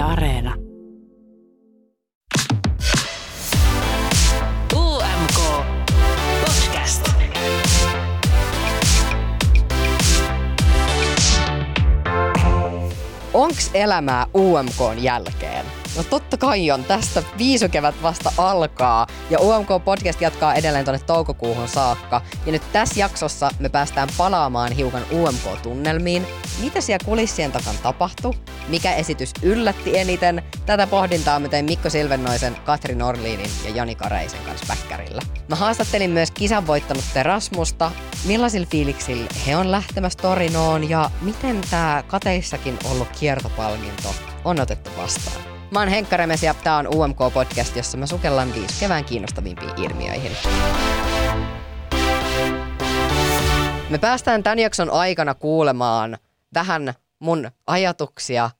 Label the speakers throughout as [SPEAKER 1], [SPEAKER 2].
[SPEAKER 1] Areena. UMK Podcast.
[SPEAKER 2] Onks elämää UMKn jälkeen? No totta kai on. Tästä viisukevät vasta alkaa ja UMK Podcast jatkaa edelleen tuonne toukokuuhun saakka. Ja nyt tässä jaksossa me päästään palaamaan hiukan UMK-tunnelmiin. Mitä siellä kulissien takan tapahtui? Mikä esitys yllätti eniten? Tätä pohdintaa me tein Mikko Silvennoisen, Katri Norliinin ja Jani Kareisen kanssa päkkärillä. Mä haastattelin myös kisan voittanut Terasmusta, millaisilla fiiliksillä he on lähtemässä Torinoon ja miten tämä kateissakin ollut kiertopalkinto on otettu vastaan. Mä oon Henkka Remes ja tää on UMK-podcast, jossa mä sukellan viisi kevään kiinnostavimpiin ilmiöihin. Me päästään tämän jakson aikana kuulemaan vähän mun ajatuksia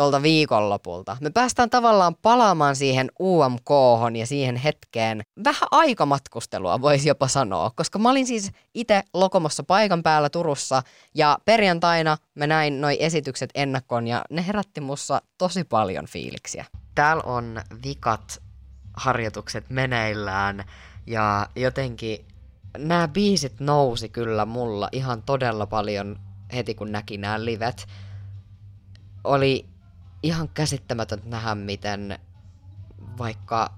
[SPEAKER 2] tuolta viikonlopulta. Me päästään tavallaan palaamaan siihen umk ja siihen hetkeen. Vähän aikamatkustelua voisi jopa sanoa, koska mä olin siis itse Lokomossa paikan päällä Turussa ja perjantaina mä näin noi esitykset ennakkoon ja ne herätti mussa tosi paljon fiiliksiä. Täällä on vikat harjoitukset meneillään ja jotenkin nämä biisit nousi kyllä mulla ihan todella paljon heti kun näki nämä livet. Oli ihan käsittämätöntä nähdä, miten vaikka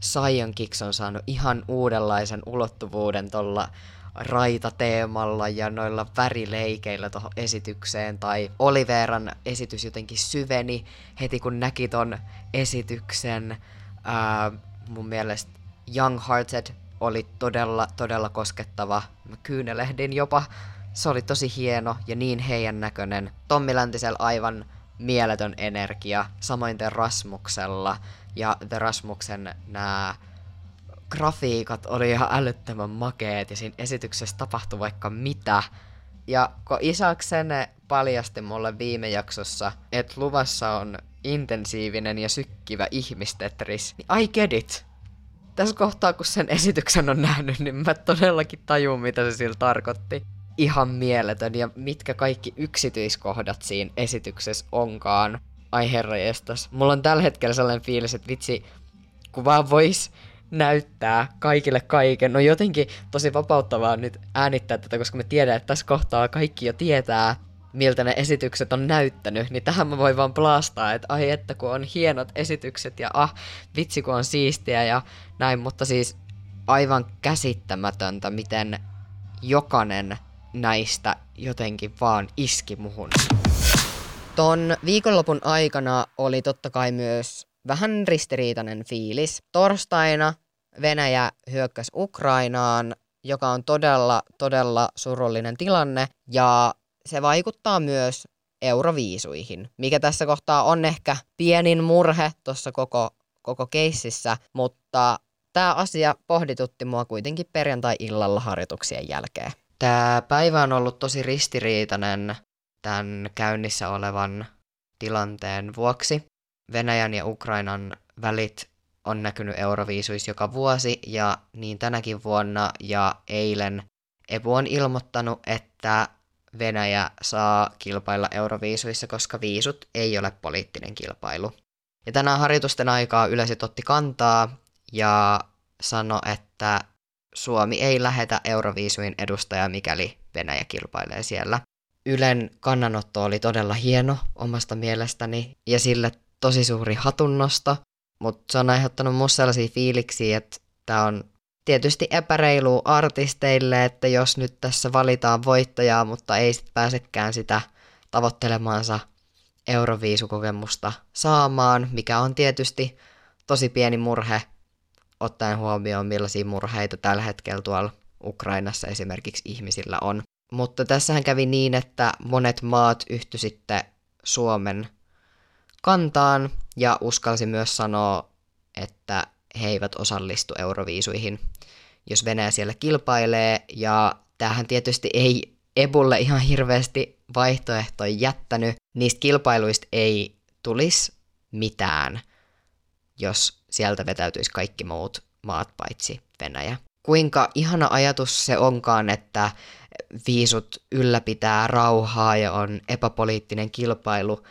[SPEAKER 2] Sion Kicks on saanut ihan uudenlaisen ulottuvuuden tuolla raitateemalla ja noilla värileikeillä tuohon esitykseen, tai Oliveran esitys jotenkin syveni heti kun näki ton esityksen. Ää, mun mielestä Young Hearted oli todella, todella koskettava. Mä kyynelehdin jopa. Se oli tosi hieno ja niin heidän näköinen. Tommi Läntisellä aivan mieletön energia, samoin The Rasmuksella, ja The Rasmuksen nämä grafiikat oli ihan älyttömän makeet, ja siinä esityksessä tapahtui vaikka mitä. Ja kun Isaksen paljasti mulle viime jaksossa, että luvassa on intensiivinen ja sykkivä ihmistetris, niin I get it. Tässä kohtaa, kun sen esityksen on nähnyt, niin mä todellakin tajun, mitä se sillä tarkoitti ihan mieletön ja mitkä kaikki yksityiskohdat siinä esityksessä onkaan. Ai herra jestas. Mulla on tällä hetkellä sellainen fiilis, että vitsi, kun vaan vois näyttää kaikille kaiken. No jotenkin tosi vapauttavaa nyt äänittää tätä, koska me tiedän, että tässä kohtaa kaikki jo tietää, miltä ne esitykset on näyttänyt, niin tähän mä voin vaan plastaa, että ai että kun on hienot esitykset ja ah, vitsi kun on siistiä ja näin, mutta siis aivan käsittämätöntä, miten jokainen näistä jotenkin vaan iski muhun. Ton viikonlopun aikana oli totta kai myös vähän ristiriitainen fiilis. Torstaina Venäjä hyökkäsi Ukrainaan, joka on todella, todella surullinen tilanne, ja se vaikuttaa myös euroviisuihin, mikä tässä kohtaa on ehkä pienin murhe tuossa koko, koko keississä, mutta tämä asia pohditutti mua kuitenkin perjantai-illalla harjoituksien jälkeen. Tämä päivä on ollut tosi ristiriitainen tämän käynnissä olevan tilanteen vuoksi. Venäjän ja Ukrainan välit on näkynyt Euroviisuissa joka vuosi ja niin tänäkin vuonna ja eilen Ebu on ilmoittanut, että Venäjä saa kilpailla Euroviisuissa, koska viisut ei ole poliittinen kilpailu. Ja tänään harjoitusten aikaa yleisöt otti kantaa ja sanoi, että Suomi ei lähetä Euroviisuin edustajaa, mikäli Venäjä kilpailee siellä. Ylen kannanotto oli todella hieno omasta mielestäni ja sille tosi suuri hatunnosto, mutta se on aiheuttanut musta sellaisia fiiliksiä, että tämä on tietysti epäreilu artisteille, että jos nyt tässä valitaan voittajaa, mutta ei sitten pääsekään sitä tavoittelemaansa Euroviisukokemusta saamaan, mikä on tietysti tosi pieni murhe ottaen huomioon millaisia murheita tällä hetkellä tuolla Ukrainassa esimerkiksi ihmisillä on. Mutta tässähän kävi niin, että monet maat yhtyi sitten Suomen kantaan ja uskalsi myös sanoa, että he eivät osallistu euroviisuihin, jos Venäjä siellä kilpailee. Ja tämähän tietysti ei Ebulle ihan hirveästi vaihtoehtoja jättänyt. Niistä kilpailuista ei tulisi mitään, jos sieltä vetäytyisi kaikki muut maat paitsi Venäjä. Kuinka ihana ajatus se onkaan, että viisut ylläpitää rauhaa ja on epäpoliittinen kilpailu,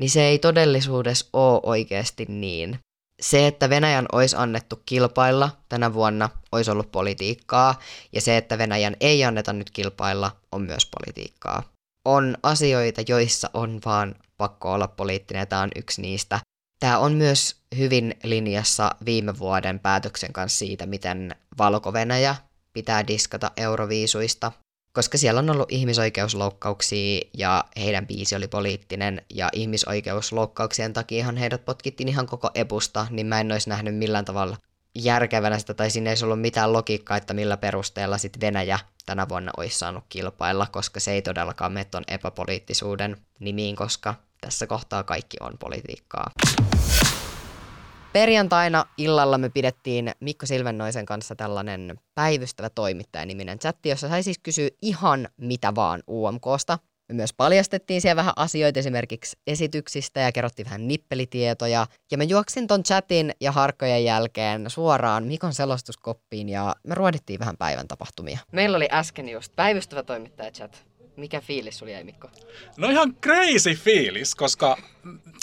[SPEAKER 2] niin se ei todellisuudessa ole oikeasti niin. Se, että Venäjän olisi annettu kilpailla tänä vuonna, olisi ollut politiikkaa, ja se, että Venäjän ei anneta nyt kilpailla, on myös politiikkaa. On asioita, joissa on vaan pakko olla poliittinen, ja tämä on yksi niistä. Tämä on myös hyvin linjassa viime vuoden päätöksen kanssa siitä, miten Valko-Venäjä pitää diskata euroviisuista, koska siellä on ollut ihmisoikeusloukkauksia ja heidän biisi oli poliittinen ja ihmisoikeusloukkauksien takia heidät potkittiin ihan koko epusta, niin mä en olisi nähnyt millään tavalla järkevänä sitä, tai siinä ei ollut mitään logiikkaa, että millä perusteella sitten Venäjä tänä vuonna olisi saanut kilpailla, koska se ei todellakaan mene ton epäpoliittisuuden nimiin, koska tässä kohtaa kaikki on politiikkaa. Perjantaina illalla me pidettiin Mikko Silvennoisen kanssa tällainen päivystävä toimittaja-niminen chatti, jossa sai siis kysyä ihan mitä vaan UMKsta. Me myös paljastettiin siellä vähän asioita esimerkiksi esityksistä ja kerrottiin vähän nippelitietoja. Ja mä juoksin ton chatin ja harkkojen jälkeen suoraan Mikon selostuskoppiin ja me ruodittiin vähän päivän tapahtumia. Meillä oli äsken just päivystävä toimittaja chat. Mikä fiilis sulla jäi, Mikko?
[SPEAKER 3] No ihan crazy fiilis, koska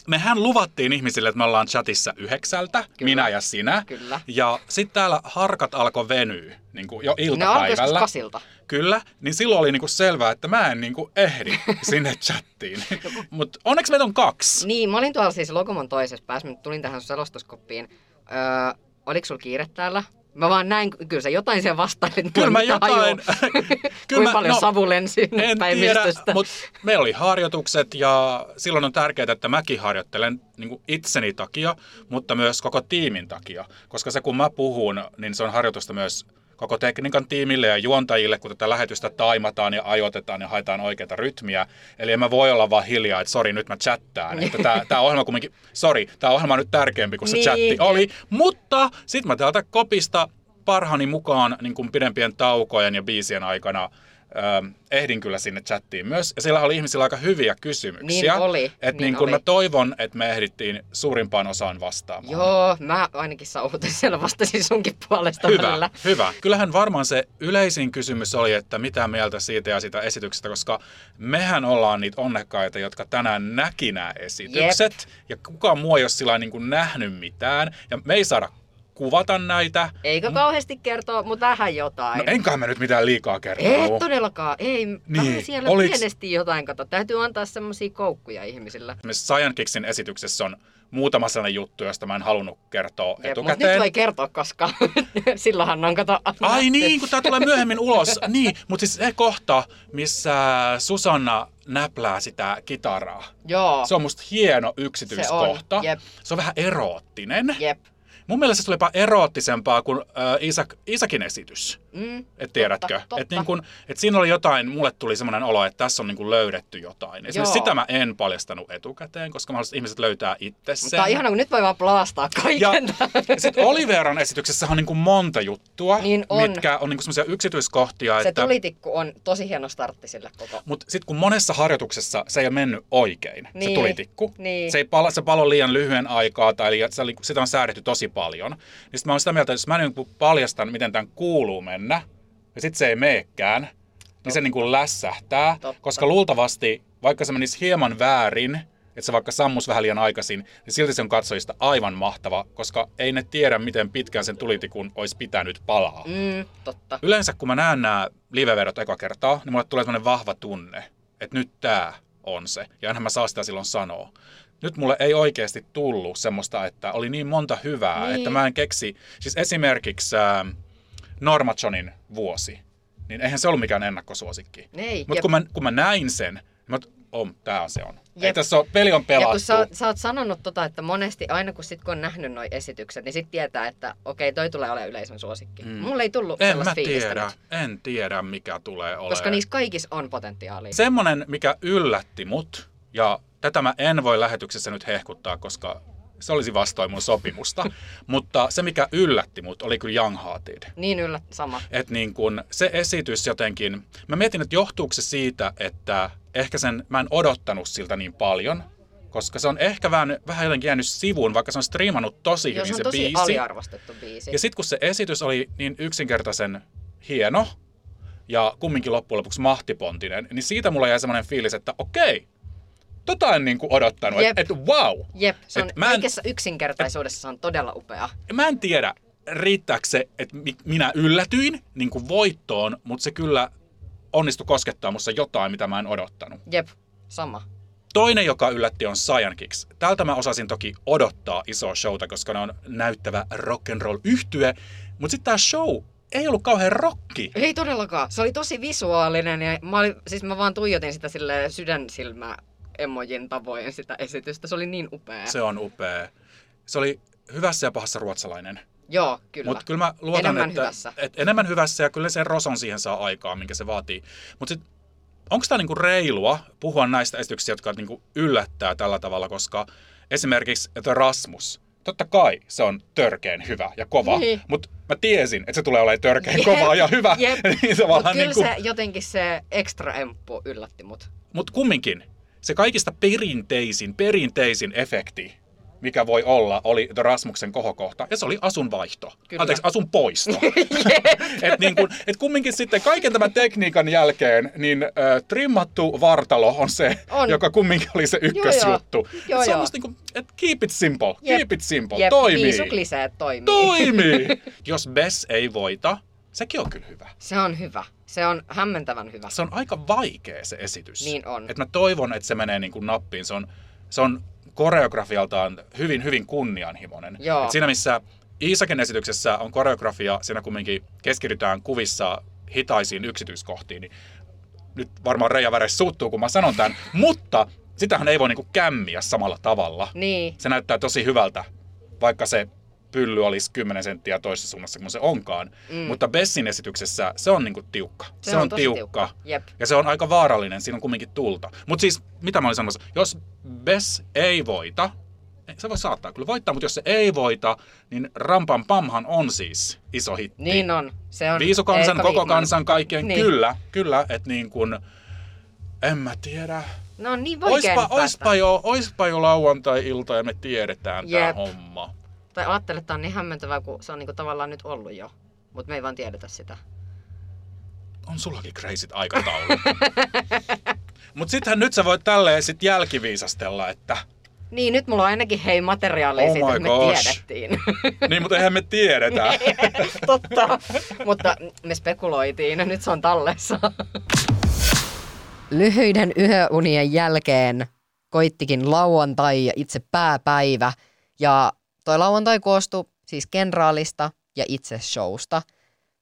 [SPEAKER 3] mehän luvattiin ihmisille, että me ollaan chatissa yhdeksältä, Kyllä. minä ja sinä.
[SPEAKER 2] Kyllä.
[SPEAKER 3] Ja sitten täällä harkat alkoi venyä niin kuin jo
[SPEAKER 2] Ne
[SPEAKER 3] iltapäivällä.
[SPEAKER 2] alkoi kasilta.
[SPEAKER 3] Kyllä, niin silloin oli niin kuin selvää, että mä en niin kuin ehdi sinne chattiin. Mutta onneksi meitä on kaksi.
[SPEAKER 2] Niin, mä olin tuolla siis Logomon toisessa päässä, mä tulin tähän selostuskoppiin. Öö, oliko sulla kiire täällä? Mä vaan näin, kyllä sä jotain siellä vastailit.
[SPEAKER 3] Kyllä mä jotain... Kyllä mä-
[SPEAKER 2] paljon
[SPEAKER 3] no,
[SPEAKER 2] savu lensi
[SPEAKER 3] En tiedä, mutta meillä oli harjoitukset ja silloin on tärkeää, että mäkin harjoittelen niin itseni takia, mutta myös koko tiimin takia. Koska se kun mä puhun, niin se on harjoitusta myös koko tekniikan tiimille ja juontajille, kun tätä lähetystä taimataan ja ajoitetaan ja haetaan oikeita rytmiä. Eli en mä voi olla vaan hiljaa, että sori, nyt mä chattaan. Että tää, tää ohjelma kumminkin, sori, tää ohjelma on nyt tärkeämpi kuin se
[SPEAKER 2] Niin.
[SPEAKER 3] chatti oli. Mutta sit mä täältä kopista parhaani mukaan niin kuin pidempien taukojen ja biisien aikana ehdin kyllä sinne chattiin myös. Ja siellä oli ihmisillä aika hyviä kysymyksiä.
[SPEAKER 2] Niin oli,
[SPEAKER 3] Et
[SPEAKER 2] niin
[SPEAKER 3] niin kuin
[SPEAKER 2] oli.
[SPEAKER 3] mä toivon, että me ehdittiin suurimpaan osaan vastaamaan.
[SPEAKER 2] Joo, mä ainakin sauhutin siellä vastasin sunkin puolesta
[SPEAKER 3] Hyvä,
[SPEAKER 2] välillä.
[SPEAKER 3] hyvä. Kyllähän varmaan se yleisin kysymys oli, että mitä mieltä siitä ja sitä esityksestä, koska mehän ollaan niitä onnekkaita, jotka tänään näki nämä esitykset. Ja kukaan muu ei ole sillä niin kuin nähnyt mitään. Ja me ei saada kuvata näitä.
[SPEAKER 2] Eikö kauheasti kertoa, mutta vähän jotain.
[SPEAKER 3] No enköhän me nyt mitään liikaa kertoa.
[SPEAKER 2] Ei todellakaan, ei. Niin, vähän siellä
[SPEAKER 3] oliks-
[SPEAKER 2] pienesti jotain, kato. Täytyy antaa semmosia koukkuja ihmisille.
[SPEAKER 3] Esimerkiksi Science Kixin esityksessä on muutama sellainen juttu, josta mä en halunnut kertoa
[SPEAKER 2] Mutta nyt
[SPEAKER 3] etukäteen.
[SPEAKER 2] voi kertoa, koska silloinhan on kato
[SPEAKER 3] Ai niin, kun tää tulee myöhemmin ulos. Niin, mutta siis se kohta, missä Susanna näplää sitä kitaraa.
[SPEAKER 2] Joo,
[SPEAKER 3] Se on musta hieno yksityiskohta.
[SPEAKER 2] Se on, jep.
[SPEAKER 3] Se on vähän eroottinen.
[SPEAKER 2] jep.
[SPEAKER 3] Mun mielestä se oli jopa eroottisempaa kuin äh, Isak, Isakin esitys.
[SPEAKER 2] Mm.
[SPEAKER 3] Et tiedätkö?
[SPEAKER 2] totta.
[SPEAKER 3] Et niin kun, et siinä oli jotain, mulle tuli semmoinen olo, että tässä on niin kun löydetty jotain. Esimerkiksi
[SPEAKER 2] Joo.
[SPEAKER 3] sitä mä en paljastanut etukäteen, koska mä haluaisin, että ihmiset löytää itse sen.
[SPEAKER 2] Mutta on ihana, kun nyt voi vaan plastaa
[SPEAKER 3] Ja
[SPEAKER 2] kaiken tämän.
[SPEAKER 3] sitten Oliveran esityksessä on niin kuin monta juttua,
[SPEAKER 2] Niin on.
[SPEAKER 3] mitkä on niin semmoisia yksityiskohtia.
[SPEAKER 2] Se
[SPEAKER 3] että...
[SPEAKER 2] tulitikku on tosi hieno startti sille koko.
[SPEAKER 3] Mutta sitten kun monessa harjoituksessa se ei ole mennyt oikein, se
[SPEAKER 2] Niin,
[SPEAKER 3] tulitikku.
[SPEAKER 2] niin.
[SPEAKER 3] Se, ei pala, se palo liian lyhyen aikaa tai liian, se, sitä on säädetty tosi paljon. Niin sitten mä oon sitä mieltä, että jos mä niin paljastan, miten tämän kuuluu mennä, ja sitten se ei meekään, niin se niin kuin lässähtää.
[SPEAKER 2] Totta.
[SPEAKER 3] Koska luultavasti, vaikka se menisi hieman väärin, että se vaikka sammus vähän liian aikaisin, niin silti se on katsojista aivan mahtava, koska ei ne tiedä, miten pitkään sen tulitikun olisi pitänyt palaa.
[SPEAKER 2] Mm, totta.
[SPEAKER 3] Yleensä kun mä näen nämä livevedot eka kertaa, niin mulle tulee sellainen vahva tunne, että nyt tää on se. Ja enhän mä saa sitä silloin sanoa. Nyt mulle ei oikeasti tullut semmoista, että oli niin monta hyvää,
[SPEAKER 2] Niin.
[SPEAKER 3] että mä en keksi. Siis esimerkiksi äh, Norma Johnin vuosi, niin eihän se ollut mikään ennakkosuosikki.
[SPEAKER 2] Ei,
[SPEAKER 3] Mutta kun mä, kun mä näin sen, niin mä, on, tää se on. Ei
[SPEAKER 2] Jep.
[SPEAKER 3] tässä ole, peli on
[SPEAKER 2] Ja
[SPEAKER 3] pelattu.
[SPEAKER 2] kun sä, sä oot sanonut tota, että monesti aina kun, sit, kun on nähnyt noi esitykset, niin sit tietää, että okei, toi tulee olemaan yleisön suosikki. Mm. Mulle ei tullut
[SPEAKER 3] en
[SPEAKER 2] sellaista
[SPEAKER 3] mä tiedä,
[SPEAKER 2] nyt,
[SPEAKER 3] en tiedä mikä tulee olemaan.
[SPEAKER 2] koska niissä kaikissa on potentiaalia.
[SPEAKER 3] Semmonen, mikä yllätti mut, ja tätä mä en voi lähetyksessä nyt hehkuttaa, koska se olisi vastoin mun sopimusta, mutta se mikä yllätti mut oli kyllä Young Hearted.
[SPEAKER 2] Niin yllä, sama.
[SPEAKER 3] Et niin kun se esitys jotenkin, mä mietin, että johtuuko se siitä, että ehkä sen, mä en odottanut siltä niin paljon, koska se on ehkä vähän, vähän jotenkin jäänyt sivuun, vaikka se on striimannut tosi
[SPEAKER 2] Joo,
[SPEAKER 3] hyvin
[SPEAKER 2] se
[SPEAKER 3] se,
[SPEAKER 2] on tosi
[SPEAKER 3] biisi.
[SPEAKER 2] aliarvostettu biisi.
[SPEAKER 3] Ja sitten kun se esitys oli niin yksinkertaisen hieno ja kumminkin loppujen lopuksi mahtipontinen, niin siitä mulla jäi semmoinen fiilis, että okei, tota en niin kuin odottanut, että et, wow.
[SPEAKER 2] Jep, se on
[SPEAKER 3] Et mä en-
[SPEAKER 2] kaikessa yksinkertaisuudessa se on todella upea.
[SPEAKER 3] Mä en tiedä, riittääkö se, että mi- minä yllätyin niin kuin voittoon, mutta se kyllä onnistui koskettaa musta jotain, mitä mä en odottanut.
[SPEAKER 2] Jep, sama.
[SPEAKER 3] Toinen, joka yllätti, on Cyan Kicks. Tältä mä osasin toki odottaa isoa showta, koska ne on näyttävä rock'n'roll yhtye, mutta sitten tämä show ei ollut kauhean rocki.
[SPEAKER 2] Ei todellakaan. Se oli tosi visuaalinen ja mä, olin, siis mä vaan tuijotin sitä sille sydänsilmä emojin tavoin sitä esitystä. Se oli niin upea.
[SPEAKER 3] Se on upea. Se oli hyvässä ja pahassa ruotsalainen.
[SPEAKER 2] Joo, kyllä.
[SPEAKER 3] Mutta kyllä mä luotan,
[SPEAKER 2] Enemmän
[SPEAKER 3] että,
[SPEAKER 2] hyvässä.
[SPEAKER 3] että enemmän hyvässä ja kyllä se Roson siihen saa aikaa, minkä se vaatii. Mutta sitten onko tämä niinku reilua puhua näistä esityksistä, jotka niinku yllättää tällä tavalla, koska esimerkiksi The Rasmus, totta kai se on törkeen hyvä ja kova,
[SPEAKER 2] Niin.
[SPEAKER 3] mutta mä tiesin, että se tulee olemaan törkeen
[SPEAKER 2] Jep,
[SPEAKER 3] kovaa ja hyvä.
[SPEAKER 2] Jep.
[SPEAKER 3] niin tavallaan
[SPEAKER 2] kyllä
[SPEAKER 3] niinku,
[SPEAKER 2] se jotenkin se extra emppu yllätti mut.
[SPEAKER 3] Mutta kumminkin, se kaikista perinteisin, perinteisin efekti, mikä voi olla, oli The Rasmuksen kohokohta, ja se oli asun vaihto.
[SPEAKER 2] Kyllä.
[SPEAKER 3] Anteeksi, asun poisto. et, niin kun, et kumminkin sitten kaiken tämän tekniikan jälkeen, niin äh, trimmattu vartalo on se,
[SPEAKER 2] On.
[SPEAKER 3] joka kumminkin oli se ykkösjuttu.
[SPEAKER 2] Joo,
[SPEAKER 3] Et
[SPEAKER 2] joo.
[SPEAKER 3] se on niin kuin, että keep it simple,
[SPEAKER 2] Jep.
[SPEAKER 3] keep it simple,
[SPEAKER 2] Jep,
[SPEAKER 3] toimii.
[SPEAKER 2] viisukliseet toimii.
[SPEAKER 3] Toimii! Jos Bess ei voita, sekin on kyllä hyvä.
[SPEAKER 2] Se on hyvä. Se on hämmentävän hyvä.
[SPEAKER 3] se on aika vaikea se esitys.
[SPEAKER 2] Niin on.
[SPEAKER 3] Et mä toivon, että se menee niin kuin nappiin. Se on, se on koreografialtaan hyvin, hyvin kunnianhimoinen.
[SPEAKER 2] Joo.
[SPEAKER 3] Et siinä missä Iisakin esityksessä on koreografia, siinä kumminkin keskitytään kuvissa hitaisiin yksityiskohtiin, niin nyt varmaan Reija Väres suuttuu, kun mä sanon tämän, mutta sitähän ei voi niinku kämmiä samalla tavalla.
[SPEAKER 2] Niin.
[SPEAKER 3] Se näyttää tosi hyvältä, vaikka se pylly olisi 10 senttiä toisessa suunnassa kuin se onkaan.
[SPEAKER 2] Mm.
[SPEAKER 3] Mutta Bessin esityksessä se on niinku tiukka. Se,
[SPEAKER 2] Se on
[SPEAKER 3] on, tiukka.
[SPEAKER 2] tiukka. Jep.
[SPEAKER 3] Ja se on aika vaarallinen, siinä on kumminkin tulta. Mutta siis, mitä mä olin sanomassa, jos Bess ei voita, se voi saattaa kyllä voittaa, mutta jos se ei voita, niin Rampan Pamhan on siis iso hitti.
[SPEAKER 2] Niin on. Se on
[SPEAKER 3] Viisukansan, koko
[SPEAKER 2] Wigman.
[SPEAKER 3] kansan, kaikkien,
[SPEAKER 2] Niin.
[SPEAKER 3] kyllä, kyllä, että niin kuin, en mä tiedä.
[SPEAKER 2] No niin vaikea
[SPEAKER 3] Oispa, oispa, jo, oispa jo lauantai-ilta ja me tiedetään tää
[SPEAKER 2] Jep.
[SPEAKER 3] homma.
[SPEAKER 2] Tai ajattele, että tää on niin hämmentävää, kun se on niinku tavallaan nyt ollut jo. Mutta me ei vaan tiedetä sitä.
[SPEAKER 3] On sullakin crazyt aikataulu. Mut sittenhän nyt sä voit tälleen sit jälkiviisastella, että
[SPEAKER 2] Niin, nyt mulla on ainakin hei materiaalia
[SPEAKER 3] Oh
[SPEAKER 2] siitä, että me
[SPEAKER 3] gosh.
[SPEAKER 2] tiedettiin.
[SPEAKER 3] niin, mutta eihän me tiedetä.
[SPEAKER 2] Totta. Mutta me spekuloitiin ja nyt se on tallessa. Lyhyiden yöunien jälkeen koittikin lauantai ja itse pääpäivä. Ja toi lauantai koostui siis kenraalista ja itse showsta.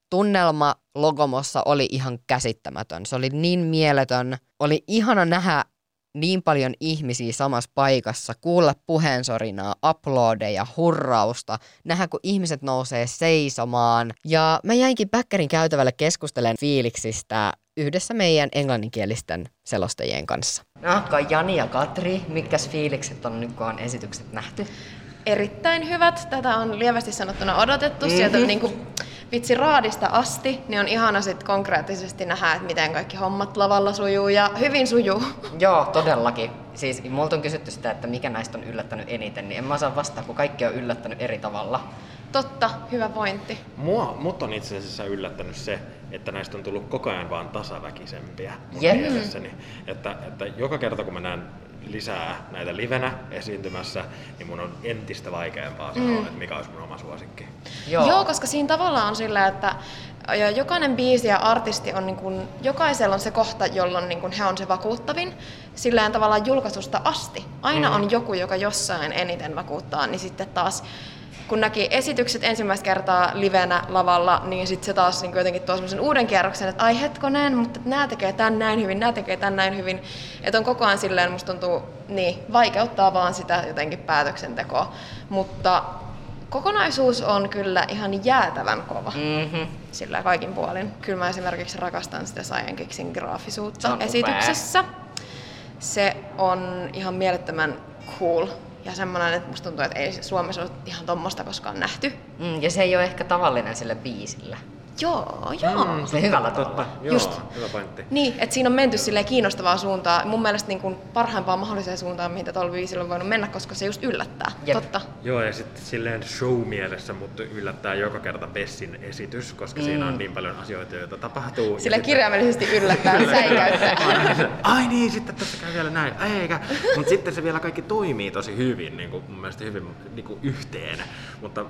[SPEAKER 2] Tunnelma Logomossa oli ihan käsittämätön. Se oli niin mieletön. Oli ihana nähdä niin paljon ihmisiä samassa paikassa, kuulla puheensorinaa, uploadeja, hurrausta, nähdä kun ihmiset nousee seisomaan. Ja mä jäinkin Bäkkärin käytävälle keskustelemaan fiiliksistä yhdessä meidän englanninkielisten selostajien kanssa. No, Jani ja Katri, mitkä fiilikset on on esitykset nähty?
[SPEAKER 4] Erittäin hyvät. Tätä on lievästi sanottuna odotettu mm-hmm.
[SPEAKER 2] Mhm.
[SPEAKER 4] sieltä niin kuin, vitsi raadista asti, niin on ihana sit konkreettisesti nähdä, että miten kaikki hommat lavalla sujuu ja hyvin sujuu.
[SPEAKER 2] Joo, todellakin. Siis multa on kysytty sitä, että mikä näistä on yllättänyt eniten, niin en mä osaa vastata, kun kaikki on yllättänyt eri tavalla.
[SPEAKER 4] Totta, hyvä pointti.
[SPEAKER 5] Mua, mut on itse asiassa yllättänyt se, että näistä on tullut koko ajan vaan tasaväkisempiä mun mielessäni. Että, että joka kerta kun mä näen lisää näitä livenä esiintymässä, niin mun on entistä vaikeampaa sanoa, mm. että mikä olisi mun oma suosikki.
[SPEAKER 4] Joo. Joo, koska siinä tavallaan on sillä, että ja jokainen biisi ja artisti on niin kuin, jokaisella on se kohta, jolloin niin kuin he on se vakuuttavin. Silleen tavallaan julkaisusta asti. Aina mm. on joku, joka jossain eniten vakuuttaa, niin sitten taas kun näki esitykset ensimmäistä kertaa livenä lavalla, niin sitten se taas niin jotenkin tuo semmoisen uuden kierroksen, että ai hetkonen, mutta nämä tekee tän näin hyvin, nämä tekee tän näin hyvin. Että on koko ajan silleen, musta tuntuu, niin, vaikeuttaa vaan sitä jotenkin päätöksentekoa. Mutta kokonaisuus on kyllä ihan jäätävän kova.
[SPEAKER 2] Mhm.
[SPEAKER 4] Sillä kaikin puolin. Kyllä mä esimerkiksi rakastan sitä Kicksin
[SPEAKER 2] Se
[SPEAKER 4] graafisuutta
[SPEAKER 2] upea.
[SPEAKER 4] esityksessä. Se on ihan mielettömän cool ja semmoinen, että musta tuntuu, että ei Suomessa ole ihan tommosta koskaan nähty.
[SPEAKER 2] Mm, ja se ei ole ehkä tavallinen sille biisille.
[SPEAKER 4] Joo, joo. Mm.
[SPEAKER 2] Se hyvällä tavalla.
[SPEAKER 5] Joo,
[SPEAKER 4] Just.
[SPEAKER 5] hyvä pointti.
[SPEAKER 4] Niin, että siinä on menty silleen kiinnostavaa suuntaan. Mun mielestä niin kuin parhaimpaan mahdolliseen suuntaan, mitä tuolla biisillä on voinut mennä, koska se just yllättää.
[SPEAKER 2] Jep.
[SPEAKER 4] Totta.
[SPEAKER 5] Joo, ja sitten silleen show-mielessä mutta yllättää joka kerta Bessin esitys, koska mm. siinä on niin paljon asioita, joita tapahtuu.
[SPEAKER 4] Sillä
[SPEAKER 5] ja sitten-
[SPEAKER 4] kirjaimellisesti yllättää säikäyttää.
[SPEAKER 5] Ai niin, sitten tässä käy vielä näin, eikä. Mutta sitten se vielä kaikki toimii tosi hyvin, niin kuin mun mielestä hyvin niin kuin yhteen. Mutta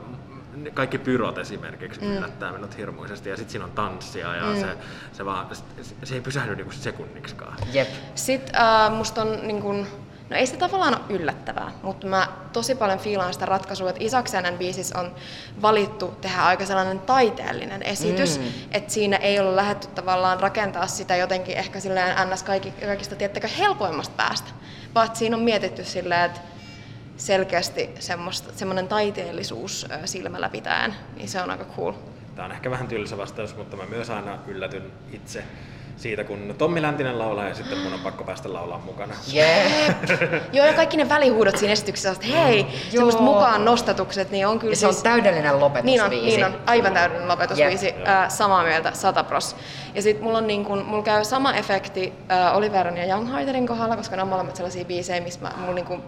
[SPEAKER 5] kaikki pyrot esimerkiksi mm. yllättää minut hirmuisesti ja sitten siinä on tanssia ja mm. se, se, vaan, se, se ei pysähdy niinku sekunniksikaan.
[SPEAKER 2] Jep.
[SPEAKER 4] Sitten äh, musta on niin kun, no ei se tavallaan ole yllättävää, mutta mä tosi paljon fiilaan sitä ratkaisua, että Isaksenen biisissä on valittu tehdä aika sellainen taiteellinen esitys, mm. että siinä ei ollut lähdetty tavallaan rakentaa sitä jotenkin ehkä silleen ns. Kaikki, kaikista tiettäkö helpoimmasta päästä, vaan siinä on mietitty silleen, että selkeästi semmoinen taiteellisuus silmällä pitäen, niin se on aika cool.
[SPEAKER 5] Tämä on ehkä vähän tylsä vastaus, mutta mä myös aina yllätyn itse siitä, kun Tommi Läntinen laulaa ja sitten mun on pakko päästä laulaa mukana.
[SPEAKER 2] Jep.
[SPEAKER 4] Joo, ja kaikki ne välihuudot siinä esityksessä, että hei,
[SPEAKER 2] Joo.
[SPEAKER 4] semmoiset mukaan nostatukset, niin on kyllä
[SPEAKER 2] Ja se on
[SPEAKER 4] siis...
[SPEAKER 2] täydellinen lopetusbiisi.
[SPEAKER 4] Niin on, niin on, aivan täydellinen lopetusbiisi,
[SPEAKER 2] Jep.
[SPEAKER 4] ää, samaa mieltä, satapros. Ja sit mulla, on niin kun, mulla käy sama efekti ää, Oliveran ja Younghearterin kohdalla, koska ne on molemmat sellaisia biisejä, missä mä, mulla niin kun,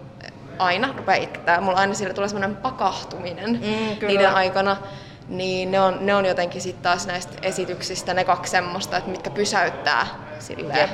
[SPEAKER 4] aina rupeaa itkettää. Mulla aina sillä tulee semmoinen pakahtuminen
[SPEAKER 2] Mm, kyllä.
[SPEAKER 4] niiden aikana. Niin ne on, ne on jotenkin sitten taas näistä esityksistä ne kaksi semmoista, että mitkä pysäyttää silleen,
[SPEAKER 2] Jep.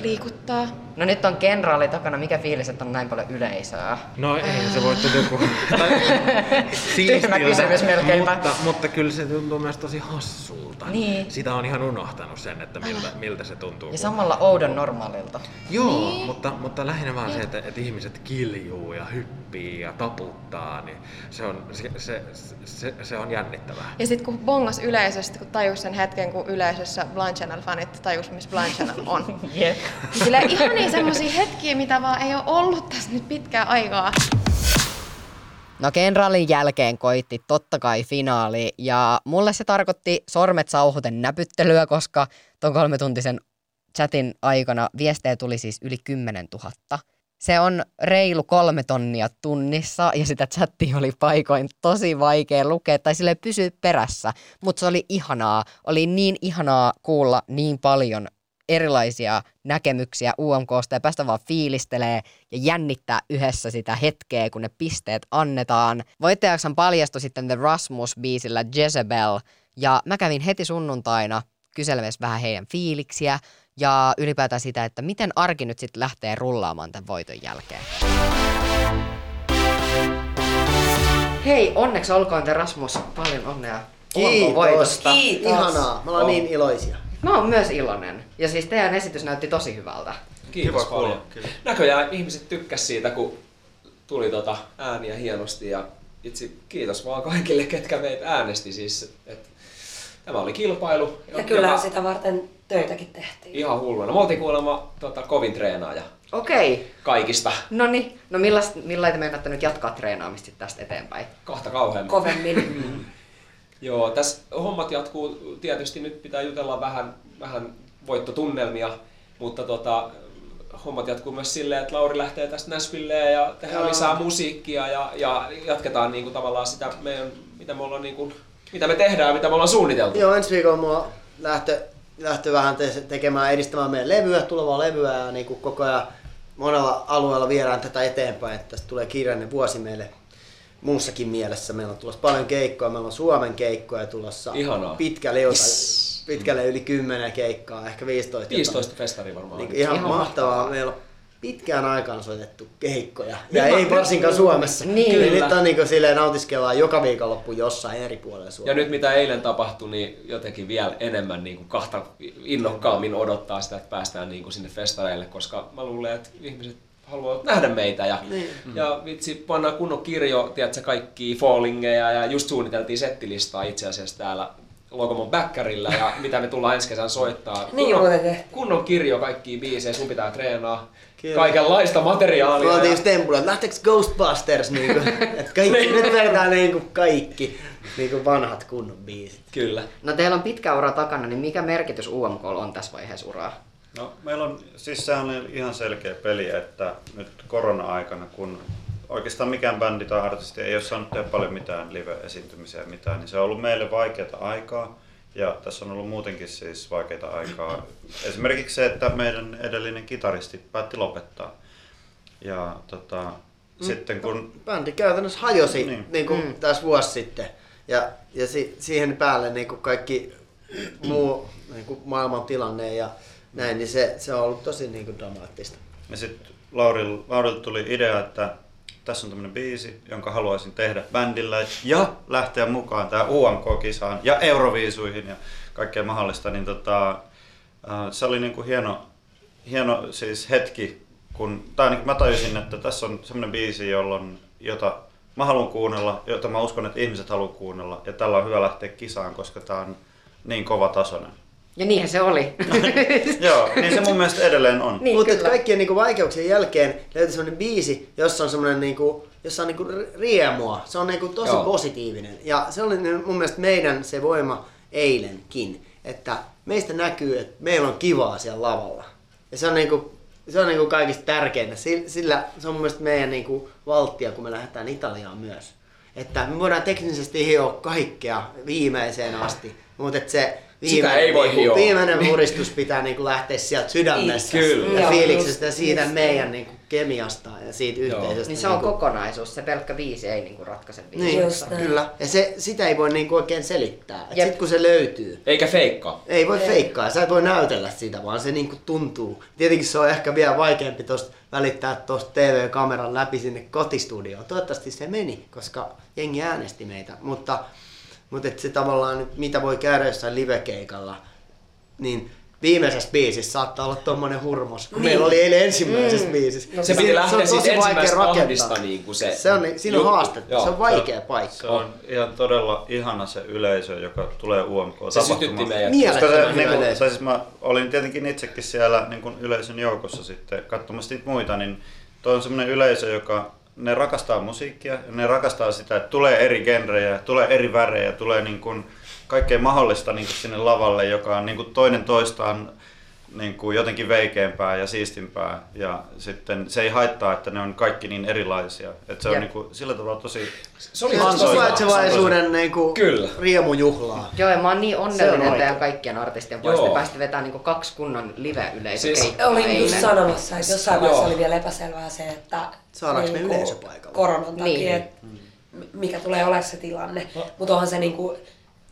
[SPEAKER 4] liikuttaa.
[SPEAKER 2] No nyt on kenraali takana, mikä fiilis, että on näin paljon yleisöä?
[SPEAKER 5] No ei se voi kuin
[SPEAKER 2] Tyhmä kysymys melkeinpä.
[SPEAKER 5] mutta, mutta kyllä se tuntuu myös tosi hassulta.
[SPEAKER 2] Niin.
[SPEAKER 5] Sitä on ihan unohtanut sen, että miltä, miltä se tuntuu.
[SPEAKER 2] Ja
[SPEAKER 5] kun-
[SPEAKER 2] samalla oudon normaalilta.
[SPEAKER 5] Joo, niin. mutta, mutta lähinnä vaan se, että, että ihmiset kiljuu ja hyppii ja taputtaa, niin se on, se, se, se, se on jännittävää.
[SPEAKER 4] Ja sitten kun bongas yleisöstä, kun tajus sen hetken, kun yleisössä Blind Channel-fanit tajus, missä Blind Channel on. Niin Sillä ihania semmosia hetkiä, mitä vaan ei ole ollut tässä nyt pitkään aikaa.
[SPEAKER 2] No kenraalin jälkeen koitti totta kai finaali ja mulle se tarkoitti sormet sauhuten näpyttelyä, koska ton kolmetuntisen chatin aikana viestejä tuli siis yli 10 000. Se on reilu kolme tonnia tunnissa ja sitä chattia oli paikoin tosi vaikea lukea tai sille pysyä perässä, mutta se oli ihanaa. Oli niin ihanaa kuulla niin paljon erilaisia näkemyksiä UMKsta ja päästä vaan fiilistelee ja jännittää yhdessä sitä hetkeä, kun ne pisteet annetaan. Voittajaksihan paljastui sitten The Rasmus-biisillä Jezebel ja mä kävin heti sunnuntaina kyselemässä vähän heidän fiiliksiä ja ylipäätään sitä, että miten arki nyt sitten lähtee rullaamaan tämän voiton jälkeen. Hei, onneksi olkoon te Rasmus. Paljon onnea
[SPEAKER 6] Kiitos.
[SPEAKER 2] voitosta.
[SPEAKER 6] Ihanaa. Me ollaan niin iloisia.
[SPEAKER 2] Mä oon myös iloinen. Ja siis teidän esitys näytti tosi hyvältä.
[SPEAKER 7] Kiitos
[SPEAKER 5] Kiva
[SPEAKER 7] paljon.
[SPEAKER 5] kyllä.
[SPEAKER 7] Näköjään ihmiset tykkäs siitä, kun tuli tota ääniä hienosti ja itse kiitos vaan kaikille, ketkä meitä äänesti siis. Et tämä oli kilpailu.
[SPEAKER 8] Ja kyllä sitä varten töitäkin tehtiin.
[SPEAKER 7] Ihan hulluna. Me oltiin kuulemma tota, kovin treenaaja
[SPEAKER 2] Okei.
[SPEAKER 7] kaikista.
[SPEAKER 2] No niin. No millais, millaita meinaatte nyt jatkaa treenaamista tästä eteenpäin?
[SPEAKER 7] Kahta kauheammin.
[SPEAKER 8] Kovemmin.
[SPEAKER 7] Joo, tässä hommat jatkuu. Tietysti nyt pitää jutella vähän, vähän voittotunnelmia, mutta tota, hommat jatkuu myös silleen, että Lauri lähtee tästä Nashvilleen ja tehdään
[SPEAKER 6] Joo.
[SPEAKER 7] lisää musiikkia ja, ja jatketaan niin kuin tavallaan sitä meidän, mitä me ollaan niin kuin, mitä me tehdään mitä me ollaan suunniteltu.
[SPEAKER 6] Joo, ensi viikolla mulla lähtö, lähtö vähän te- tekemään, edistämään meidän levyä, tulevaa levyä ja niin kuin koko ajan monella alueella viedään tätä eteenpäin, että tästä tulee kirjallinen vuosi meille muussakin mielessä. Meillä on tulossa paljon keikkoja, meillä on Suomen keikkoja tulossa
[SPEAKER 7] Ihanaa.
[SPEAKER 6] pitkälle, yes. pitkälle yli 10 keikkaa, ehkä 15.
[SPEAKER 7] 15 festari varmaan.
[SPEAKER 6] Niin
[SPEAKER 7] Niin,
[SPEAKER 6] ihan,
[SPEAKER 2] Ihan
[SPEAKER 6] mahtavaa.
[SPEAKER 2] mahtavaa.
[SPEAKER 6] Meillä on pitkään aikaan soitettu keikkoja. Ja
[SPEAKER 7] Nyt
[SPEAKER 6] ei
[SPEAKER 7] mä-
[SPEAKER 6] varsinkaan Suomessa.
[SPEAKER 2] Niin.
[SPEAKER 6] Kyllä. Nyt on niin silleen nautiskellaan joka viikonloppu jossain eri puolella
[SPEAKER 7] ja
[SPEAKER 6] Suomea.
[SPEAKER 7] nyt mitä eilen tapahtui, niin jotenkin vielä enemmän niin kuin kahta innokkaammin odottaa sitä, että päästään niin kuin sinne festareille, koska mä luulen, että ihmiset haluavat nähdä meitä ja,
[SPEAKER 6] Niin.
[SPEAKER 7] ja vitsi, pannaan kunnon kirjo, tiedätkö, kaikki fallingeja ja just suunniteltiin settilistaa itse asiassa täällä Logomon Bäkkärillä ja mitä me tullaan ensi kesän soittaa.
[SPEAKER 8] Niin tehtiin.
[SPEAKER 7] kunnon kirjo kaikkia biisejä, sun pitää treenaa
[SPEAKER 6] Kyllä.
[SPEAKER 7] kaikenlaista materiaalia.
[SPEAKER 6] Me oltiin
[SPEAKER 7] ja-
[SPEAKER 6] just tempulla, että lähteekö Ghostbusters niinku, että kaikki, nyt vedetään niinku kaikki niinku vanhat kunnon biisit.
[SPEAKER 7] Kyllä.
[SPEAKER 2] No teillä on pitkä ura takana, niin mikä merkitys UMK on tässä vaiheessa uraa?
[SPEAKER 9] No, meillä on, siis sehän on ihan selkeä peli, että nyt korona-aikana, kun oikeastaan mikään bändi tai artisti ei ole saanut tehdä paljon mitään live-esiintymisiä mitään, niin se on ollut meille vaikeata aikaa. Ja tässä on ollut muutenkin siis vaikeita aikaa. Esimerkiksi se, että meidän edellinen kitaristi päätti lopettaa. Ja tota, mm. sitten kun...
[SPEAKER 6] Bändi käytännössä hajosi
[SPEAKER 9] Niin.
[SPEAKER 6] niin. Niin kuin mm. tässä vuosi sitten. Ja, ja si, siihen päälle niin kuin kaikki muu niin kuin maailman tilanne ja näin, niin se, se on ollut tosi niin kuin dramaattista.
[SPEAKER 9] Ja sitten Lauril, Laurilta tuli idea, että tässä on tämmöinen biisi, jonka haluaisin tehdä bändillä ja lähteä mukaan tähän UMK-kisaan ja Euroviisuihin ja kaikkea mahdollista. Niin tota, äh, se oli niinku hieno, hieno siis hetki, kun, tai ainakin mä tajusin, että tässä on semmoinen biisi, jolloin, jota mä haluan kuunnella, jota mä uskon, että ihmiset haluaa kuunnella. Ja tällä on hyvä lähteä kisaan, koska tää on niin kova tasoinen.
[SPEAKER 2] Ja niinhän se oli.
[SPEAKER 9] Joo, niin se mun mielestä edelleen on.
[SPEAKER 2] Niin,
[SPEAKER 6] Mutta kaikkien niinku vaikeuksien jälkeen löytyi semmoinen biisi, jossa on semmoinen niinku, jossa on niinku riemua. Se on niinku tosi
[SPEAKER 7] Joo.
[SPEAKER 6] positiivinen. Ja se oli niinku mun mielestä meidän se voima eilenkin. Että meistä näkyy, että meillä on kivaa siellä lavalla. Ja se on niinku, se on niinku kaikista tärkeintä. Sillä- Sillä se on mun mielestä meidän niinku valttia, kun me lähdetään Italiaan myös. Että me voidaan teknisesti hioa kaikkea viimeiseen asti. Mutta se
[SPEAKER 7] Sitä ei voi
[SPEAKER 6] niinku,
[SPEAKER 7] hioa.
[SPEAKER 6] viimeinen puristus pitää niinku lähteä sieltä sydämestä
[SPEAKER 7] Kyllä.
[SPEAKER 6] ja
[SPEAKER 8] Joo,
[SPEAKER 6] fiiliksestä ja siitä
[SPEAKER 8] just
[SPEAKER 6] meidän
[SPEAKER 8] niin.
[SPEAKER 6] niinku kemiasta ja siitä yhteisöstä.
[SPEAKER 2] Niin se on
[SPEAKER 6] niinku-
[SPEAKER 2] kokonaisuus, se pelkkä biisi ei niinku ratkaise.
[SPEAKER 6] Niin,
[SPEAKER 8] Just näin.
[SPEAKER 6] kyllä. Ja se, sitä ei voi niinku oikein selittää. Et
[SPEAKER 2] Jep.
[SPEAKER 6] sit kun se löytyy,
[SPEAKER 7] Eikä feikkaa.
[SPEAKER 6] ei voi feikkaa, sä et voi näytellä sitä, vaan se niinku tuntuu. Tietenkin se on ehkä vielä vaikeampi tosta välittää tuosta TV-kameran läpi sinne kotistudioon. Toivottavasti se meni, koska jengi äänesti meitä, mutta, mutta se tavallaan, nyt, mitä voi käydä jossain livekeikalla, niin viimeisessä biisissä saattaa olla tommonen hurmos, kun
[SPEAKER 8] Niin.
[SPEAKER 6] meillä oli eilen ensimmäisessä mm. biisissä.
[SPEAKER 7] Se piti
[SPEAKER 6] Siinä-
[SPEAKER 7] lähteä
[SPEAKER 6] on
[SPEAKER 7] siis
[SPEAKER 6] tosi vaikea
[SPEAKER 7] ensimmäistä
[SPEAKER 6] rakentaa.
[SPEAKER 7] niin kuin se.
[SPEAKER 6] Se on, siinä on haastetta,
[SPEAKER 7] Joo.
[SPEAKER 6] se on vaikea paikka.
[SPEAKER 9] Se on ihan todella ihana se yleisö, joka tulee UMK
[SPEAKER 7] Se sytytti
[SPEAKER 9] tapahtumaan.
[SPEAKER 7] meidät.
[SPEAKER 6] Mielettömän
[SPEAKER 9] se, niin kuin, siis mä olin tietenkin itsekin siellä niin kuin yleisön joukossa sitten katsomassa niitä muita, niin toi on semmoinen yleisö, joka ne rakastaa musiikkia ne rakastaa sitä, että tulee eri genrejä, tulee eri värejä, tulee niin kuin kaikkea mahdollista niin kuin sinne lavalle, joka on niin kuin toinen toistaan niin kuin jotenkin veikeämpää ja siistimpää ja sitten se ei haittaa, että ne on kaikki niin erilaisia. Että se on
[SPEAKER 2] Jep.
[SPEAKER 9] niin kuin, sillä tavalla tosi
[SPEAKER 7] Se oli
[SPEAKER 6] on suvaitsevaisuuden niinku
[SPEAKER 7] Kyllä.
[SPEAKER 6] riemujuhlaa.
[SPEAKER 2] Joo, ja mä oon niin
[SPEAKER 6] on
[SPEAKER 2] onnellinen
[SPEAKER 6] oikein.
[SPEAKER 2] teidän kaikkien artistien puolesta. Pääsitte vetämään niinku kaksi kunnon live-yleisökeikkaa
[SPEAKER 7] Siis-
[SPEAKER 8] Olin just sanomassa, että jossain vaiheessa
[SPEAKER 7] Joo.
[SPEAKER 8] oli vielä epäselvää se, että
[SPEAKER 6] Saadaanko me
[SPEAKER 8] niinku
[SPEAKER 6] yleisö paikalle?
[SPEAKER 8] koronan takia,
[SPEAKER 2] Niin.
[SPEAKER 8] niin. että mikä tulee olemaan se tilanne. Mutta onhan se niinku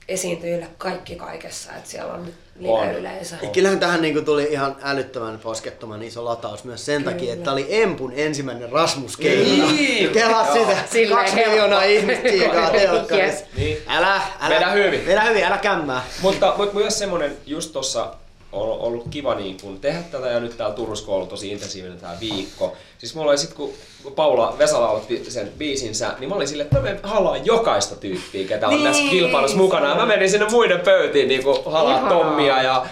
[SPEAKER 8] esiintyjille kaikki kaikessa, että siellä on live-yleisö.
[SPEAKER 6] Ja kyllähän tähän niinku tuli ihan älyttömän poskettoman iso lataus myös sen takia,
[SPEAKER 8] Kyllä.
[SPEAKER 6] että oli Empun ensimmäinen Rasmus-keikka.
[SPEAKER 7] Niin.
[SPEAKER 6] Kelaa sitä,
[SPEAKER 2] Silleen
[SPEAKER 6] kaksi
[SPEAKER 2] helppo.
[SPEAKER 6] miljoonaa ihmistä kiikaa telkkarissa.
[SPEAKER 7] Niin.
[SPEAKER 6] Älä, älä.
[SPEAKER 7] Vedä hyvin.
[SPEAKER 6] Vedä hyvin, älä kämmää.
[SPEAKER 7] Mutta, mutta myös semmonen, just tossa on ollut kiva niin kun tehdä tätä ja nyt täällä Turussa on ollut tosi intensiivinen tää viikko. Siis mulla oli sit kun Paula Vesala aloitti sen biisinsä, niin mä olin silleen, että mä halaan jokaista tyyppiä, ketä on
[SPEAKER 8] Niin,
[SPEAKER 7] tässä kilpailussa mukana. Ja mä menin sinne muiden pöytiin niin halaa
[SPEAKER 2] Ihanaa.
[SPEAKER 7] Tommia ja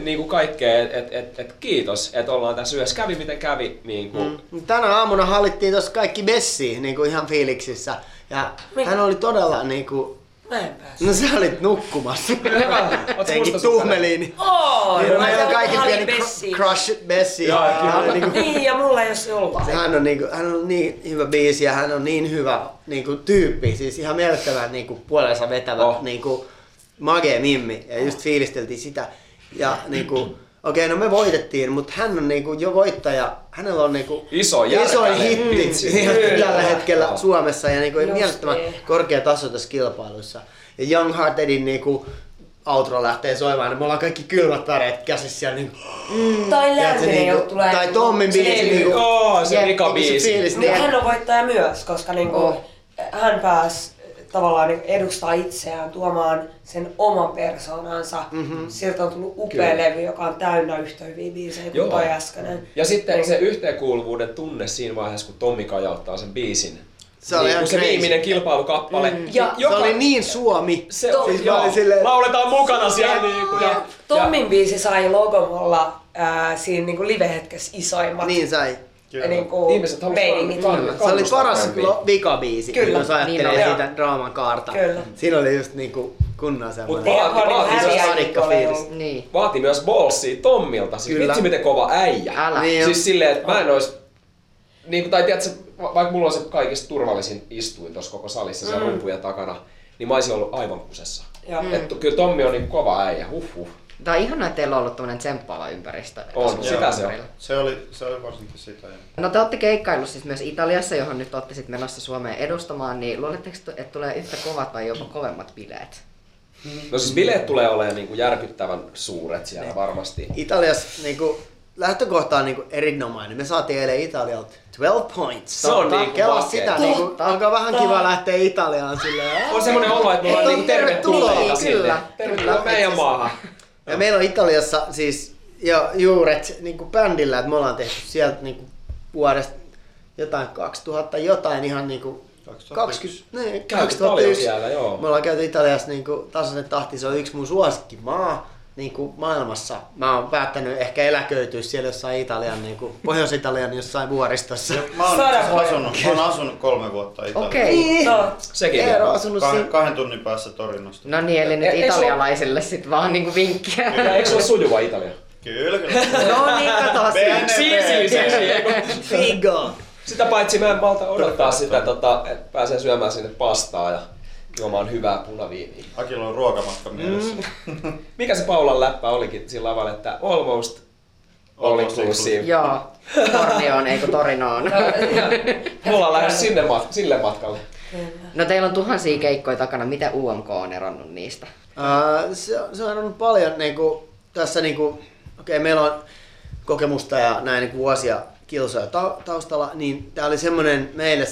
[SPEAKER 7] niin kuin kaikkea, että et, et, et kiitos, että ollaan tässä yhdessä. Kävi miten kävi. Niin kuin,
[SPEAKER 6] Mm. Tänä aamuna hallittiin tossa kaikki messiin niinku ihan fiiliksissä. Ja
[SPEAKER 8] Mikä?
[SPEAKER 6] hän oli todella niinku...
[SPEAKER 8] Mä en päässyt.
[SPEAKER 6] No sä olit nukkumassa.
[SPEAKER 7] Ootko
[SPEAKER 6] Tenkin
[SPEAKER 7] mustasukkainen?
[SPEAKER 6] tuhmeliin.
[SPEAKER 8] Oo,
[SPEAKER 6] Niin,
[SPEAKER 8] mä
[SPEAKER 6] meillä on kaikki pieni
[SPEAKER 8] olin
[SPEAKER 6] cr-
[SPEAKER 8] Bessi.
[SPEAKER 6] crush Bessi.
[SPEAKER 7] Joo,
[SPEAKER 6] Ja hän on niinku
[SPEAKER 8] Niin, ja mulla ei ole se ollut
[SPEAKER 6] Se hän on, niinku, hän on niin hyvä biisi ja hän on niin hyvä niinku, tyyppi, siis ihan mielettömän niinku, puolensa vetävä
[SPEAKER 7] Oh.
[SPEAKER 6] niinku, magee mimmi ja just fiilisteltiin sitä. Ja niinku, okei, no me voitettiin, mutta hän on niinku, jo voittaja, hänellä on niinku,
[SPEAKER 7] Iso
[SPEAKER 6] isoin
[SPEAKER 7] järkäle.
[SPEAKER 6] hitti tällä hetkellä
[SPEAKER 7] Joo.
[SPEAKER 6] Suomessa ja niinku, mielettömän
[SPEAKER 8] niin.
[SPEAKER 6] korkea taso tässä kilpailussa. Ja Young Heartedin niinku, outro lähtee soimaan, niin me ollaan kaikki kylmät väreet käsissä siellä niinku,
[SPEAKER 8] Tai
[SPEAKER 6] tiedätkö,
[SPEAKER 8] lämpinen,
[SPEAKER 6] niinku,
[SPEAKER 8] tulee...
[SPEAKER 6] tai Tommin
[SPEAKER 8] se
[SPEAKER 6] biisi niinku,
[SPEAKER 7] Oo, se
[SPEAKER 2] Jep,
[SPEAKER 7] Mika
[SPEAKER 6] niinku se
[SPEAKER 7] biisi.
[SPEAKER 6] fiilis,
[SPEAKER 8] Niin,
[SPEAKER 6] niin
[SPEAKER 8] hän on voittaja myös, koska niinku,
[SPEAKER 2] Oh.
[SPEAKER 8] hän pääsi tavallaan niinku edustaa itseään tuomaan sen oman persoonansa. Mm-hmm. Sieltä on tullut upea
[SPEAKER 7] Kyllä.
[SPEAKER 8] levy, joka on täynnä yhtä hyviä biisejä kuin
[SPEAKER 7] Joo.
[SPEAKER 8] toi äskeinen.
[SPEAKER 7] Ja sitten
[SPEAKER 8] Niin.
[SPEAKER 7] se yhteenkuuluvuuden tunne siinä vaiheessa, kun Tommi kajauttaa sen biisin.
[SPEAKER 6] Se oli
[SPEAKER 7] niin,
[SPEAKER 6] ihan
[SPEAKER 7] se
[SPEAKER 6] crazy.
[SPEAKER 7] viimeinen kilpailukappale.
[SPEAKER 8] Mm. Ja-
[SPEAKER 6] Se oli niin Suomi.
[SPEAKER 7] Se
[SPEAKER 8] To-
[SPEAKER 6] siis
[SPEAKER 7] joo,
[SPEAKER 6] silleen-
[SPEAKER 7] lauletaan mukana siellä. Niin kuin, ja,
[SPEAKER 8] Tommin biisi sai Logomolla ää, siinä niinku live-hetkessä isoimmat
[SPEAKER 6] Niin sai.
[SPEAKER 8] Niinku,
[SPEAKER 7] Ihmiset halusivat
[SPEAKER 8] meiningit.
[SPEAKER 7] kannattaa.
[SPEAKER 6] Se oli paras lo- vikabiisi,
[SPEAKER 8] Kyllä.
[SPEAKER 6] jos ajattelee
[SPEAKER 2] Niin
[SPEAKER 6] siitä draaman kaarta.
[SPEAKER 8] Kyllä.
[SPEAKER 6] Siinä oli just niinku kunnon semmoinen.
[SPEAKER 7] Mut
[SPEAKER 8] Vaati,
[SPEAKER 7] Vaati-
[SPEAKER 6] sadikka fiilis.
[SPEAKER 2] Niin.
[SPEAKER 7] Vaati myös ballsia Tommilta. Siis
[SPEAKER 6] Kyllä.
[SPEAKER 7] vitsi miten kova äijä.
[SPEAKER 2] Älä.
[SPEAKER 6] Niin.
[SPEAKER 7] Siis silleen, että mä en ois... Niin, tai tiedätkö, va- vaikka mulla on se kaikista turvallisin istuin tuossa koko salissa siellä
[SPEAKER 8] Mm.
[SPEAKER 7] rumpujen takana, niin mä olisin ollut aivan kusessa. Mm. Et, kyllä Tommi on niin kova äijä, huh, huh.
[SPEAKER 2] Tää on ihanaa, että teillä on ollut tämmönen tsemppaava ympäristö.
[SPEAKER 7] On, sitä se on.
[SPEAKER 9] Se oli, se oli varsinkin sitä. Ja...
[SPEAKER 2] No te olette keikkaillut siis myös Italiassa, johon nyt olette sit menossa Suomeen edustamaan, niin luuletteko, että tulee yhtä kovat vai jopa kovemmat bileet?
[SPEAKER 7] No siis bileet tulee olemaan niin kuin järkyttävän suuret siellä varmasti.
[SPEAKER 6] Italiassa niinku, lähtökohta on niinku erinomainen. Me saatiin eilen Italialta 12 points.
[SPEAKER 7] Se on niinku
[SPEAKER 6] Kelaa
[SPEAKER 7] makea.
[SPEAKER 6] sitä, niinku,
[SPEAKER 2] Totta.
[SPEAKER 6] alkaa vähän kiva lähteä Italiaan silleen.
[SPEAKER 7] On semmoinen olo, että me ollaan niinku tervetulleita
[SPEAKER 6] tervetuloa.
[SPEAKER 7] sinne.
[SPEAKER 2] Kyllä,
[SPEAKER 7] Tervetuloa meidän maahan.
[SPEAKER 6] Ja meillä on Italiassa siis jo juuret niinku bändillä, että me ollaan tehty sieltä niinku vuodesta jotain 2000 jotain ihan niinku 20, niin,
[SPEAKER 7] Käyty paljon siellä, joo.
[SPEAKER 6] Me ollaan käyty Italiassa niinku tasainen tahti, se on yksi mun suosikki maa niinku maailmassa. Mä oon päättänyt ehkä eläköityä siellä jossain Italian, niinku, Pohjois-Italian jossain vuoristossa.
[SPEAKER 9] Mä oon itse asunut, mä oon asunut kolme vuotta Italiassa.
[SPEAKER 2] Okei.
[SPEAKER 6] Niin.
[SPEAKER 8] No,
[SPEAKER 7] Sekin
[SPEAKER 6] Eero on asunut
[SPEAKER 9] Kahden,
[SPEAKER 6] siinä.
[SPEAKER 9] kahden tunnin päässä Torinosta.
[SPEAKER 2] No niin, eli nyt
[SPEAKER 7] Ei- ei se
[SPEAKER 2] italialaisille sit vaan niinku vinkkiä.
[SPEAKER 7] Ja eikö se ole sujuva Italia?
[SPEAKER 9] Kyllä, kyllä.
[SPEAKER 2] No niin, kato
[SPEAKER 9] Bene,
[SPEAKER 2] siinä.
[SPEAKER 9] bene.
[SPEAKER 7] Si, si, si, si.
[SPEAKER 6] Figo!
[SPEAKER 7] Sitä paitsi mä en malta odottaa sitä, tota, että pääsee syömään sinne pastaa ja juomaan hyvää punaviiniä.
[SPEAKER 9] Akilla on ruokamatka mielessä.
[SPEAKER 7] Mikä se Paulan läppä olikin sillä lavalla, että almost all
[SPEAKER 9] Almost
[SPEAKER 7] inclusive.
[SPEAKER 2] Joo, Tornioon, eikö Torinoon.
[SPEAKER 7] Me ollaan lähes sinne mat- sille matkalle.
[SPEAKER 2] No teillä on tuhansia keikkoja takana, mitä UMK on eronnut niistä?
[SPEAKER 6] Uh, se, se on ollut paljon niinku, tässä niinku, okei okay, meillä on kokemusta ja näin niinku vuosia kilsoja ta- taustalla, niin tää oli semmonen, meille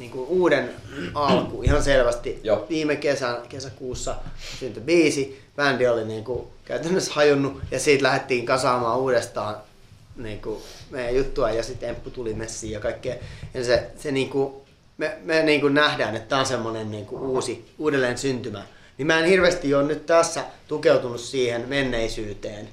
[SPEAKER 6] semmonen niinku uuden alku ihan selvästi.
[SPEAKER 7] Joo.
[SPEAKER 6] Viime kesän, kesäkuussa syntyi biisi, bändi oli niinku käytännössä hajonnut ja siitä lähdettiin kasaamaan uudestaan niinku meidän juttua ja sitten Emppu tuli messiin ja kaikkea. Ja se, se niinku, me, me niinku nähdään, että tämä on semmoinen niinku uusi, uudelleen syntymä. Niin mä en hirveästi ole nyt tässä tukeutunut siihen menneisyyteen.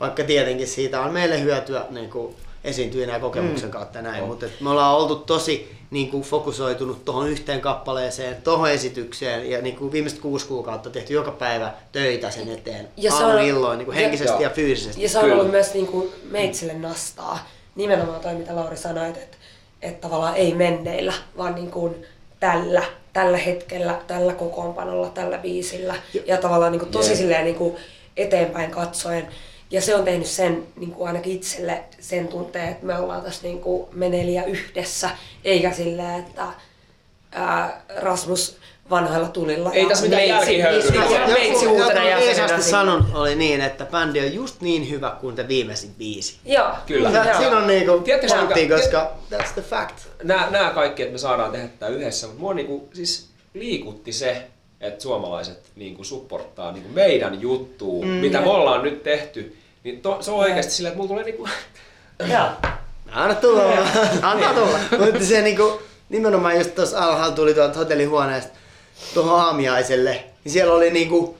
[SPEAKER 6] Vaikka tietenkin siitä on meille hyötyä niinku esiintyjänä ja kokemuksen mm. kautta ja näin.
[SPEAKER 7] On.
[SPEAKER 6] Mutta me ollaan oltu tosi niinku fokusoitunut tuohon yhteen kappaleeseen, tuohon esitykseen ja niinku viimeiset kuusi kuukautta tehty joka päivä töitä sen eteen.
[SPEAKER 8] Ja se on-
[SPEAKER 6] illoin niinku
[SPEAKER 8] ja-
[SPEAKER 6] henkisesti ja,
[SPEAKER 7] Joo.
[SPEAKER 6] fyysisesti.
[SPEAKER 8] Ja se on
[SPEAKER 7] Kyllä.
[SPEAKER 8] ollut myös niin kuin meitsille nastaa. Nimenomaan toi, mitä Lauri sanoi, että, että tavallaan ei menneillä, vaan niin kuin tällä, tällä hetkellä, tällä kokoonpanolla, tällä biisillä. Ja tavallaan niin kuin tosi
[SPEAKER 7] Jep.
[SPEAKER 8] silleen niin kuin eteenpäin katsoen. Ja se on tehnyt sen niin kuin ainakin itselle sen tunteen, että me ollaan tässä niin kuin meneliä yhdessä, eikä silleen, että ää, Rasmus vanhoilla tulilla.
[SPEAKER 7] Ei tässä mitään
[SPEAKER 8] ja meitsi uutena jäsenenä.
[SPEAKER 6] sanon oli niin, että bändi on just niin hyvä kuin te viimeisin biisi.
[SPEAKER 8] Joo,
[SPEAKER 7] Kyllä.
[SPEAKER 6] Ja
[SPEAKER 8] Joo.
[SPEAKER 6] siinä on niinku pointti, koska that's the fact.
[SPEAKER 7] Nämä, nämä kaikki, että me saadaan tehdä tätä yhdessä, mutta mua niinku, siis liikutti se, että suomalaiset niinku supporttaa niinku meidän juttuun, mm. mitä me ollaan nyt tehty. Niin to, se on oikeasti silleen, että mulla tulee niinku...
[SPEAKER 8] Joo.
[SPEAKER 6] Anna tulla vaan.
[SPEAKER 2] Antaa tulla.
[SPEAKER 6] Mutta se niinku, nimenomaan just tuossa alhaalla tuli tuolta hotellihuoneesta tuohon aamiaiselle, niin siellä oli niinku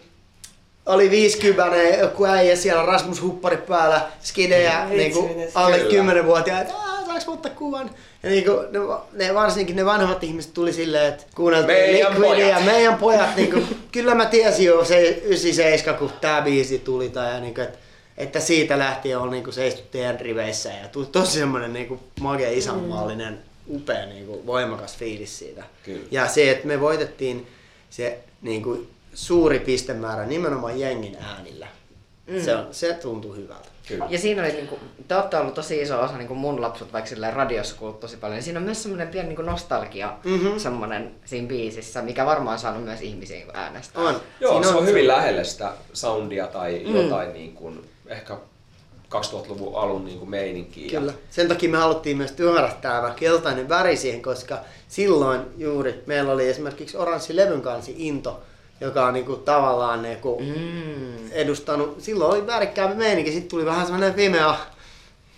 [SPEAKER 6] oli 50 joku äijä siellä Rasmus Huppari päällä, skidejä, niinku alle
[SPEAKER 7] Kyllä.
[SPEAKER 6] 10-vuotiaat, "Aa, saaks mä ottaa kuvan? Ja niinku, ne, ne, varsinkin ne vanhemmat ihmiset tuli silleen, että kuunneltiin
[SPEAKER 7] Meidän
[SPEAKER 6] Liquidia,
[SPEAKER 7] pojat.
[SPEAKER 6] meidän pojat, niinku, kyllä mä tiesin jo se 97, kun tää biisi tuli, tai ja niinku, että että siitä lähtien on niinku seistu teidän riveissä ja tuli tosi semmoinen niinku makea isänmaallinen, upea niinku voimakas fiilis siitä.
[SPEAKER 7] Kyllä.
[SPEAKER 6] Ja se, että me voitettiin se niinku suuri pistemäärä nimenomaan jengin äänillä. Mm. Se, on, se tuntuu hyvältä.
[SPEAKER 7] Kyllä.
[SPEAKER 2] Ja siinä oli, niinku, te olette ollut tosi iso osa niinku mun lapsut, vaikka radiossa kuullut tosi paljon. Niin siinä on myös semmoinen pieni niinku nostalgia
[SPEAKER 6] Mhm.
[SPEAKER 2] semmoinen siinä biisissä, mikä varmaan on saanut myös ihmisiä niinku äänestää.
[SPEAKER 6] On.
[SPEAKER 7] Joo,
[SPEAKER 6] Siinä
[SPEAKER 7] se on hyvin lähellä sitä soundia tai
[SPEAKER 2] Mm.
[SPEAKER 7] jotain niin kuin, ehkä 2000-luvun alun niin kuin meininkiä.
[SPEAKER 6] Kyllä. Sen takia me haluttiin myös tuoda tämä keltainen väri siihen, koska silloin juuri meillä oli esimerkiksi oranssi levyn kansi into, joka on niinku tavallaan niinku
[SPEAKER 2] Mm.
[SPEAKER 6] edustanut, silloin oli värikkäämpi meininki, sitten tuli vähän semmoinen pimea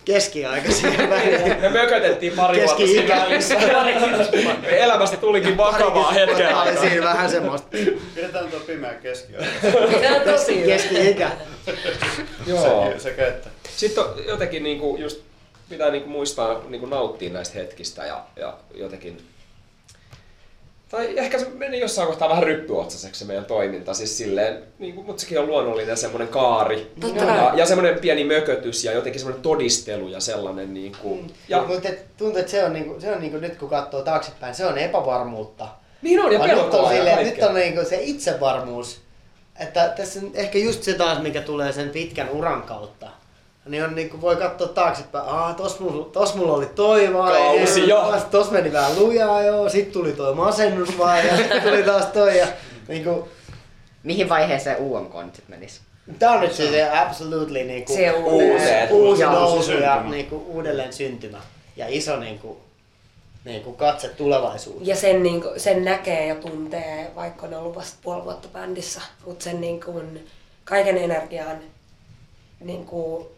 [SPEAKER 6] keskiaika siihen väliin.
[SPEAKER 7] Me mökötettiin pari vuotta
[SPEAKER 6] Keski-ikä.
[SPEAKER 7] siinä välissä. Elämästä tulikin vakavaa hetken
[SPEAKER 6] Tämä oli siinä vähän semmoista
[SPEAKER 9] Pidetään tuo pimeä keskiaika.
[SPEAKER 8] Se on tosi
[SPEAKER 6] keski-ikä.
[SPEAKER 7] Joo.
[SPEAKER 9] Se, sekä että.
[SPEAKER 7] Sitten on jotenkin niinku just pitää niinku muistaa niinku nauttia näistä hetkistä ja, ja jotenkin tai ehkä se meni jossain kohtaa vähän ryppyotsaseksi se meidän toiminta, siis silleen, niin kuin, mutta sekin on luonnollinen semmoinen kaari
[SPEAKER 8] Totta
[SPEAKER 7] ja, ja semmoinen pieni mökötys ja jotenkin semmoinen todistelu ja sellainen niin kuin, ja
[SPEAKER 6] Mutta tuntuu, että se on, niinku, se on niinku, nyt kun katsoo taaksepäin, se on epävarmuutta.
[SPEAKER 7] Niin on, ja
[SPEAKER 6] Vaan nyt
[SPEAKER 7] pelkoa
[SPEAKER 6] on,
[SPEAKER 7] ja
[SPEAKER 6] silleen, nyt on niinku se itsevarmuus. Että tässä on ehkä just se taas, mikä tulee sen pitkän uran kautta. Niin on niinku, voi katsoa taaksepäin, aah, tos mulla, tos mulla oli toi vaihe,
[SPEAKER 7] Kausi, joo.
[SPEAKER 6] tos- tos meni vähän lujaa joo, sit tuli toi masennusvaihe, ja sit tuli taas toi ja niinku,
[SPEAKER 2] Mihin vaiheeseen UMK nyt sit menisi?
[SPEAKER 6] Tää on nyt se, se absolutely niinku
[SPEAKER 8] Se
[SPEAKER 6] uusi
[SPEAKER 2] Joo.
[SPEAKER 6] nousu ja niinku uudelleen syntymä. Ja iso niinku, niinku katse tulevaisuuteen.
[SPEAKER 8] Ja sen, niin kuin, sen näkee ja tuntee, vaikka on ollut vasta puoli vuotta bändissä, mutta sen niin kuin, kaiken energian, niin kuin, eh,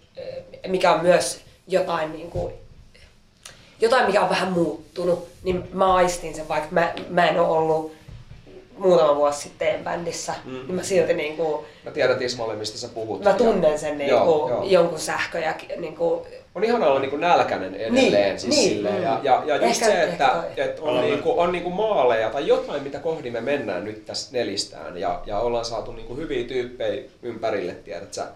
[SPEAKER 8] mikä on myös jotain, niin kuin, jotain, mikä on vähän muuttunut, niin mä aistin sen, vaikka mä, mä en ole ollut muutama vuosi sitten bändissä, mm. niin mä silti niin kuin,
[SPEAKER 7] Mä tiedän Tismalle, mistä sä puhut.
[SPEAKER 8] mä tunnen sen niin
[SPEAKER 7] Joo,
[SPEAKER 8] kuin,
[SPEAKER 7] joo.
[SPEAKER 8] jonkun sähkö ja niin kuin,
[SPEAKER 7] on ihana olla niinku nälkäinen edelleen
[SPEAKER 8] Niin,
[SPEAKER 7] siis
[SPEAKER 8] niin,
[SPEAKER 7] silleen.
[SPEAKER 8] mm.
[SPEAKER 7] Ja, ja, ja just
[SPEAKER 8] Ehkä-
[SPEAKER 7] se, että
[SPEAKER 8] ehkä toi.
[SPEAKER 7] et on, niinku, on niinku maaleja tai jotain, mitä kohdi me mennään nyt tässä nelistään. Ja, ja ollaan saatu niinku hyviä tyyppejä ympärille, tiedät sä,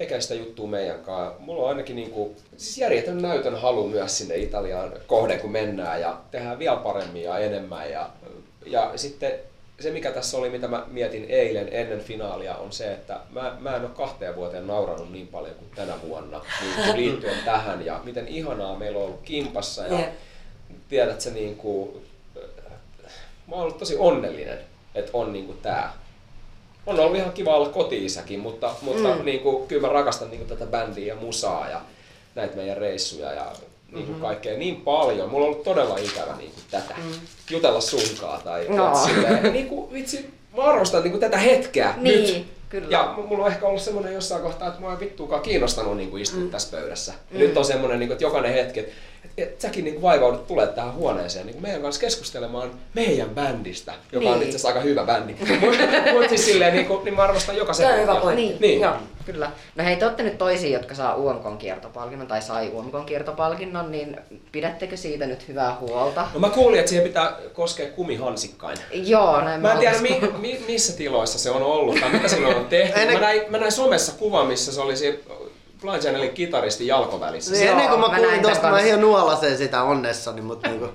[SPEAKER 7] tekee sitä juttua meidän kanssa. Mulla on ainakin niinku, siis järjetön näytön halu myös sinne Italiaan kohden, kun mennään ja tehdään vielä paremmin ja enemmän. Ja, ja sitten se, mikä tässä oli, mitä mä mietin eilen ennen finaalia, on se, että mä, mä en ole kahteen vuoteen nauranut niin paljon kuin tänä vuonna niin kuin liittyen tähän ja miten ihanaa meillä on ollut kimpassa ja tiedät sä niin kuin, mä oon ollut tosi onnellinen, että on niin kuin tää. On ollut ihan kiva olla koti-isäkin, mutta, mutta mm. niin kuin, kyllä mä rakastan niin kuin tätä bändiä ja musaa ja näitä meidän reissuja ja niin kuin kaikkea niin paljon. Mulla on ollut todella ikävä niin kuin tätä. Mm. Jutella sunkaa tai
[SPEAKER 2] no.
[SPEAKER 7] silleen, niin kuin, vitsi, mä arvostan niin kuin tätä hetkeä
[SPEAKER 2] Niin,
[SPEAKER 7] nyt.
[SPEAKER 2] Kyllä.
[SPEAKER 7] Ja mulla on ehkä ollut semmoinen jossain kohtaa, että mua ei vittuakaan kiinnostanut niin kuin istua mm. tässä pöydässä. Ja nyt on semmoinen, niin kuin, että jokainen hetki, että, että, että säkin niin kuin vaivaudut tulee tähän huoneeseen niin kuin meidän kanssa keskustelemaan meidän bändistä, joka niin. on itse asiassa aika hyvä bändi. Mutta siis silleen, niin, kuin, niin mä arvostan joka
[SPEAKER 8] Tämä on hyvä pointti.
[SPEAKER 2] Niin,
[SPEAKER 7] Niin.
[SPEAKER 8] Joo.
[SPEAKER 2] Kyllä. No hei, te olette nyt toisia, jotka saa UMKn kiertopalkinnon tai sai UMKn kiertopalkinnon, niin pidättekö siitä nyt hyvää huolta?
[SPEAKER 7] No mä kuulin, että siihen pitää koskea kumihansikkain.
[SPEAKER 2] Joo, näin
[SPEAKER 7] Mä en tiedä, mi, mi, missä tiloissa se on ollut tai mitä silloin on tehty.
[SPEAKER 6] Ennen-
[SPEAKER 7] Mä näin, mä näin somessa kuvan, missä se oli siinä Blind Channelin kitaristin jalkovälissä.
[SPEAKER 6] Niin ennen kuin mä
[SPEAKER 2] mä
[SPEAKER 6] kuulin tosta, mä ihan nuolasen sitä onnessani, mutta niinku...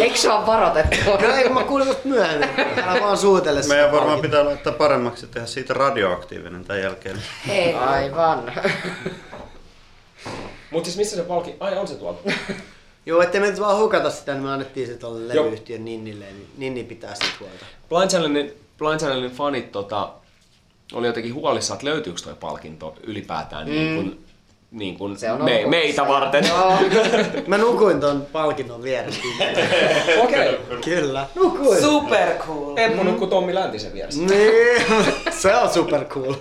[SPEAKER 2] Eikö sua varoitettu?
[SPEAKER 6] No ei, kun mä kuulin vasta myöhemmin. Älä vaan suutele sitä
[SPEAKER 9] Meidän varmaan pitää laittaa paremmaksi ja tehdä siitä radioaktiivinen tämän jälkeen.
[SPEAKER 8] Ei.
[SPEAKER 2] Aivan.
[SPEAKER 7] Mut siis missä se palki? Ai on se tuolla.
[SPEAKER 6] Joo, ettei me nyt vaan hukata sitä, niin me annettiin se tuolle levyyhtiön Ninnille, niin Ninni pitää siitä huolta.
[SPEAKER 7] Blind Channelin, Blind Channelin fanit tota, oli jotenkin huolissaan, että löytyykö toi palkinto ylipäätään mm. niin kuin, niin kuin
[SPEAKER 2] Se on
[SPEAKER 7] me, meitä varten.
[SPEAKER 2] Joo.
[SPEAKER 6] Mä nukuin ton palkinnon vieressä.
[SPEAKER 7] Okei. Okay.
[SPEAKER 6] Kyllä. Nukuin.
[SPEAKER 8] Super cool.
[SPEAKER 7] Emppu nukkuu Tommi Läntisen vieressä.
[SPEAKER 6] Niin, se on super cool.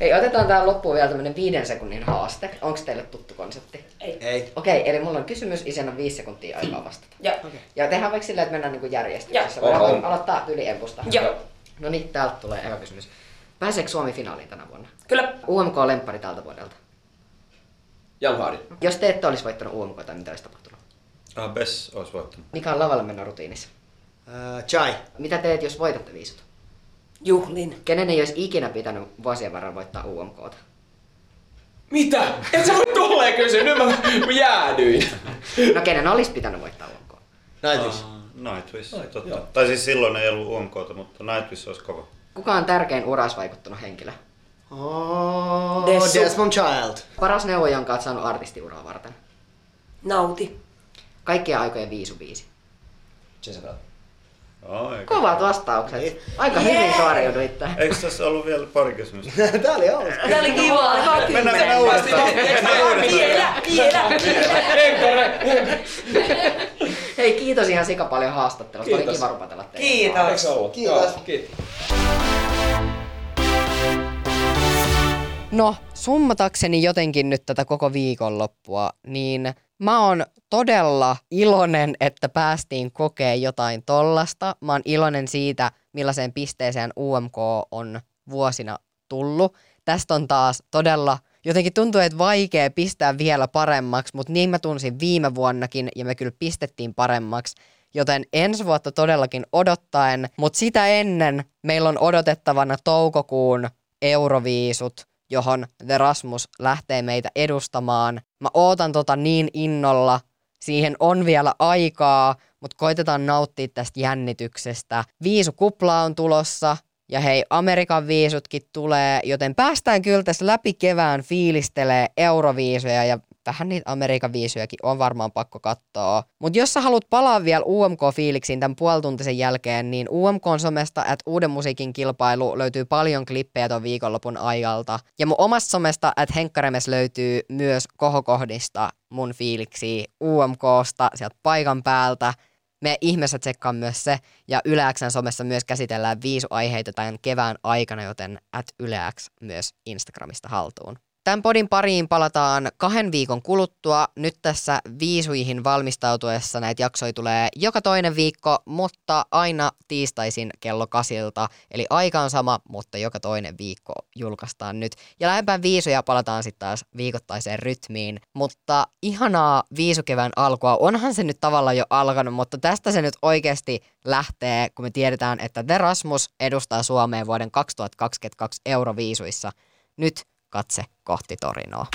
[SPEAKER 2] Hei, otetaan tähän loppuun vielä tämmönen viiden sekunnin haaste. Onko teille tuttu konsepti?
[SPEAKER 8] Ei.
[SPEAKER 6] Ei.
[SPEAKER 2] Okei, eli mulla on kysymys, isän on viisi sekuntia aikaa vastata.
[SPEAKER 8] Ja.
[SPEAKER 2] Ja tehdään vaikka silleen, että mennään niinku järjestyksessä.
[SPEAKER 8] Joo.
[SPEAKER 2] Voidaan aloittaa yli empusta.
[SPEAKER 8] Joo.
[SPEAKER 2] No niin, täältä tulee eka kysymys. Pääseekö Suomi finaaliin tänä vuonna?
[SPEAKER 8] Kyllä.
[SPEAKER 2] UMK-lemppari tältä vuodelta.
[SPEAKER 7] Jan.
[SPEAKER 2] Jos te ette olisi voittanut UMK, tai mitä olisi tapahtunut?
[SPEAKER 9] Ah, Bess olisi voittanut.
[SPEAKER 2] Mikä on lavalla mennä rutiinissa?
[SPEAKER 6] Uh, chai.
[SPEAKER 2] Mitä teet, jos voitatte viisut?
[SPEAKER 8] Juhlin.
[SPEAKER 2] Kenen ei olisi ikinä pitänyt vuosien varrella voittaa UMKta?
[SPEAKER 7] Mitä? Et sä voi tolleen kysyä, nyt mä, mä jäädyin.
[SPEAKER 2] No kenen olisi pitänyt voittaa UMK?
[SPEAKER 6] Nightwish.
[SPEAKER 9] Ah, Nightwish, totta. Tai siis silloin ei ollut UMKta, mutta Nightwish olisi kova.
[SPEAKER 2] Kuka on tärkein uras vaikuttanut henkilö?
[SPEAKER 6] Oh,
[SPEAKER 8] Dessu.
[SPEAKER 6] Desmond Child.
[SPEAKER 2] Paras neuvo, jonka olet saanut artistiuraa varten?
[SPEAKER 8] Nauti.
[SPEAKER 2] Kaikkien aikojen viisu biisi.
[SPEAKER 7] Jezebel.
[SPEAKER 9] Oh, eikö?
[SPEAKER 2] Kovat vastaukset.
[SPEAKER 6] Niin.
[SPEAKER 2] Aika hyvin suoriuduitte.
[SPEAKER 9] Eikö tässä ollut vielä pari kysymystä?
[SPEAKER 6] Tää oli hauska.
[SPEAKER 8] Tää oli kiva.
[SPEAKER 9] Mennään, mennään uudestaan.
[SPEAKER 8] Vielä, vielä, vielä.
[SPEAKER 2] Hei, kiitos ihan sika paljon haastattelusta. Oli
[SPEAKER 7] Kiitos.
[SPEAKER 2] kiva rupatella teille.
[SPEAKER 8] Kiitos.
[SPEAKER 6] Kiitos.
[SPEAKER 7] Joo, kiitos.
[SPEAKER 2] No, summatakseni jotenkin nyt tätä koko viikonloppua, niin mä oon todella iloinen, että päästiin kokee jotain tollasta. Mä oon iloinen siitä, millaiseen pisteeseen UMK on vuosina tullut. Tästä on taas todella, jotenkin tuntuu, että vaikea pistää vielä paremmaksi, mutta niin mä tunsin viime vuonnakin ja me kyllä pistettiin paremmaksi. Joten ensi vuotta todellakin odottaen, mutta sitä ennen meillä on odotettavana toukokuun Euroviisut, johon The Rasmus lähtee meitä edustamaan. Mä ootan tota niin innolla. Siihen on vielä aikaa, mutta koitetaan nauttia tästä jännityksestä. Viisukupla on tulossa, ja hei, Amerikan viisutkin tulee, joten päästään kyllä tässä läpi kevään fiilistelee euroviisuja ja vähän niitä Amerikan viisujakin on varmaan pakko katsoa. Mutta jos sä haluat palaa vielä UMK-fiiliksiin tämän puolituntisen jälkeen, niin UMK-somesta at Uuden musiikin kilpailu löytyy paljon klippejä ton viikonlopun ajalta. Ja mun omasta somesta at Henkkaremes löytyy myös kohokohdista mun fiiliksi UMKsta sieltä paikan päältä. Me ihmeessä tsekkaan myös se, ja Yleäksän somessa myös käsitellään viisuaiheita tämän kevään aikana, joten at Yleäks myös Instagramista haltuun. Tämän podin pariin palataan kahden viikon kuluttua. Nyt tässä viisuihin valmistautuessa näitä jaksoja tulee joka toinen viikko, mutta aina tiistaisin kello kasilta. Eli aika on sama, mutta joka toinen viikko julkaistaan nyt. Ja lähempään viisuja palataan sitten taas viikoittaiseen rytmiin. Mutta ihanaa viisukevään alkua. Onhan se nyt tavallaan jo alkanut, mutta tästä se nyt oikeasti lähtee, kun me tiedetään, että The Rasmus edustaa Suomeen vuoden 2022 Euroviisuissa. Nyt katse kohti Torinoa.